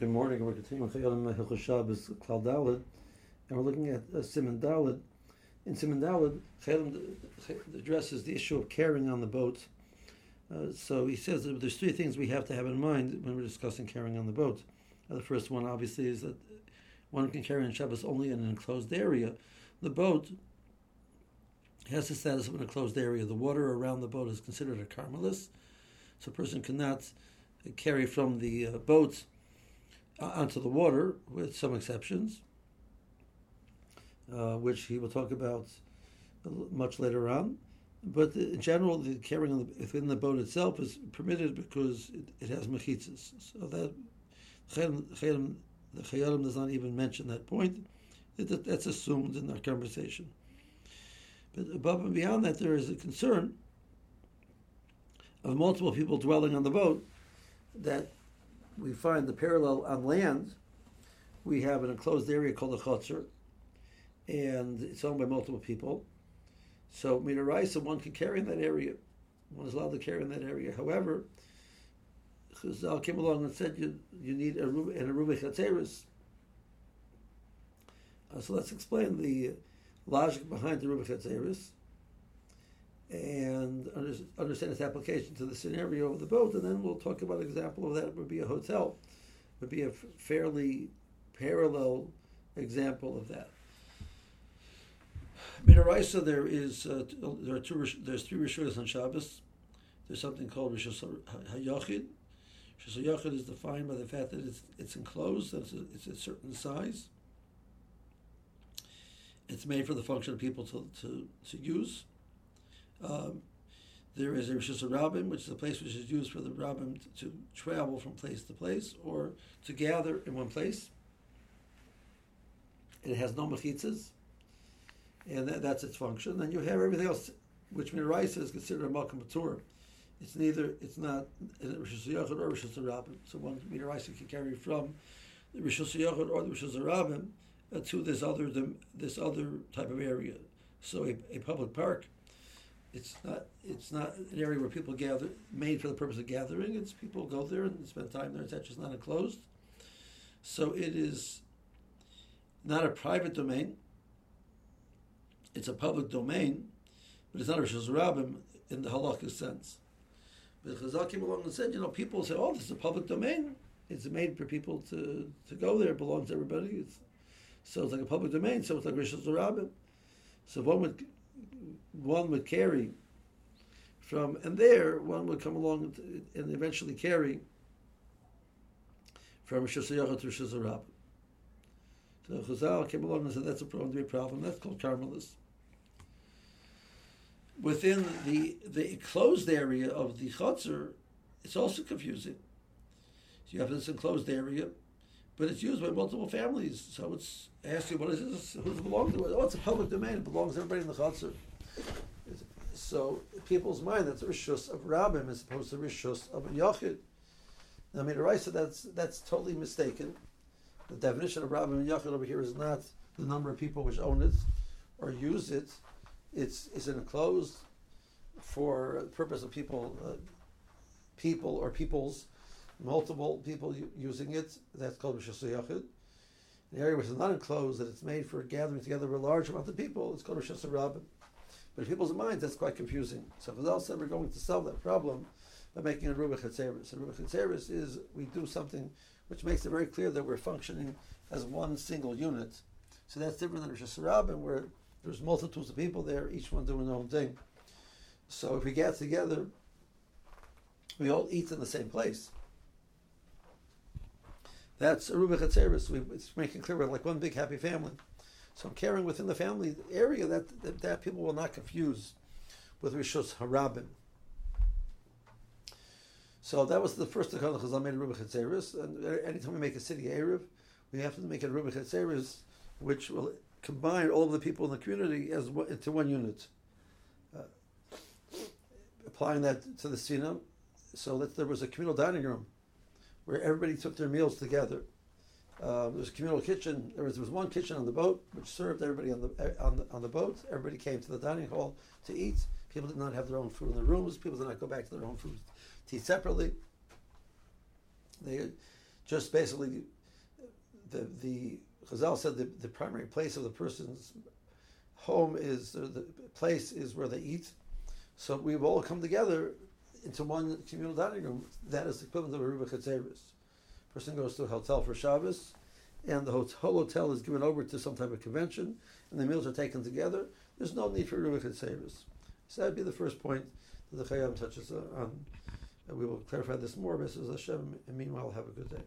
Good morning. We're continuing Chayyim Hilchos Klal Daled, and we're looking at uh, Siman Daled. In Siman Daled, Chayyim addresses the issue of carrying on the boat. Uh, so he says that there's three things we have to have in mind when we're discussing carrying on the boat. Uh, the first one, obviously, is that one can carry on Shabbos only in an enclosed area. The boat has the status of an enclosed area. The water around the boat is considered a carmelis, so a person cannot carry from the uh, boat onto the water, with some exceptions, uh, which he will talk about much later on. But in general, the carrying within the boat itself is permitted because it, it has mechitzas. So that the Chayyim does not even mention that point. It, that's assumed in our conversation. But above and beyond that, there is a concern of multiple people dwelling on the boat that we find the parallel on land. We have an enclosed area called a chotzer, and it's owned by multiple people. So Mideoraisa, one can carry in that area. One is allowed to carry in that area. However, Chazal came along and said you, you need a, an Eruvei Chatzeiros. Uh, so let's explain the logic behind the Eruvei Chatzeiros and understand its application to the scenario of the boat, and then we'll talk about an example of that. It would be a hotel, it would be a fairly parallel example of that. Mideoraisa, there is uh, there are two there's three rishulas on Shabbos. There's something called rishus hayachid. Rishus hayachid is defined by the fact that it's it's enclosed, it's a, it's a certain size. It's made for the function of people to, to, to use. Um, there is a Rishus Rabbim, which is a place which is used for the Rabbim to, to, travel from place to place or to gather in one place. It has no mechitzas, and that, that's its function. Then you have everything else, which Miraisa is considered a Malkam It's neither, it's not Rishus Yachid or Rishus Rabbim. So one Miraisa can carry from the Rishus Yachid or the Rishus Rabbim uh, to this other this other type of area. So a, a public park it's not it's not an area where people gather made for the purpose of gathering. It's people go there and spend time there. It's actually not enclosed, so it is not a private domain. It's a public domain, but it's not a Rishos Rabbim in the halakhic sense. But Chazal came along and said, you know, people say, oh, this is a public domain. It's made for people to, to go there. It belongs to everybody. It's, so it's like a public domain. So it's like Rishos Rabbim. So one would one would carry from, and there one would come along and eventually carry from Shasayach to Shazarab. So Chazal came along and said that's a problem to be a problem. That's called Carmelis. Within the the enclosed area of the Chatzar, it's also confusing. So you have this enclosed area, but it's used by multiple families. So it's asking, what is this? Who it belong to? Oh, it's a public domain. It belongs to everybody in the Chatzar. So people's mind that's rishus of rabbim as opposed to rishus of yachid. I mean, Raisa, that's that's totally mistaken. The definition of rabbim and yachid over here is not the number of people which own it or use it. It's it's enclosed for the purpose of people, uh, people or peoples, multiple people using it. That's called rishus yachid. The area which is not enclosed, that it's made for gathering together a large amount of people, it's called rishus rabbim. But in people's minds, that's quite confusing. So Chazal said we're going to solve that problem by making a Ruba Chetzeris. And Ruba Chetzeris is we do something which makes it very clear that we're functioning as one single unit. So that's different than Rosh Hashanah, where there's multitudes of people there, each one doing their own thing. So if we get together, we all eat in the same place. That's a Ruba Chetzeris. It's making clear we're like one big happy family. So I'm caring within the family area that, that, that people will not confuse with Rishos Harabim. So that was the first Takana Chazal made a Ruba Chetzeris. And anytime we make a city Erev, we have to make a Ruba Chetzeris, which will combine all of the people in the community as one, into one unit. Uh, applying that to the Sina, so that there was a communal dining room where everybody took their meals together. Uh, there was a communal kitchen. There was, there was one kitchen on the boat which served everybody on the, on the on the boat. Everybody came to the dining hall to eat. People did not have their own food in their rooms. People did not go back to their own food to eat separately. They just basically the the Chazal said the, the primary place of the person's home is the place is where they eat. So we've all come together into one communal dining room. That is the equivalent of a Ruba Chatzeris. Person goes to a hotel for Shabbos, and the whole hotel is given over to some type of convention, and the meals are taken together. There's no need for Ruba Chatzeris. So that'd be the first point that the Chayyam touches on. We will clarify this more, Mrs. Hashem, and meanwhile, have a good day.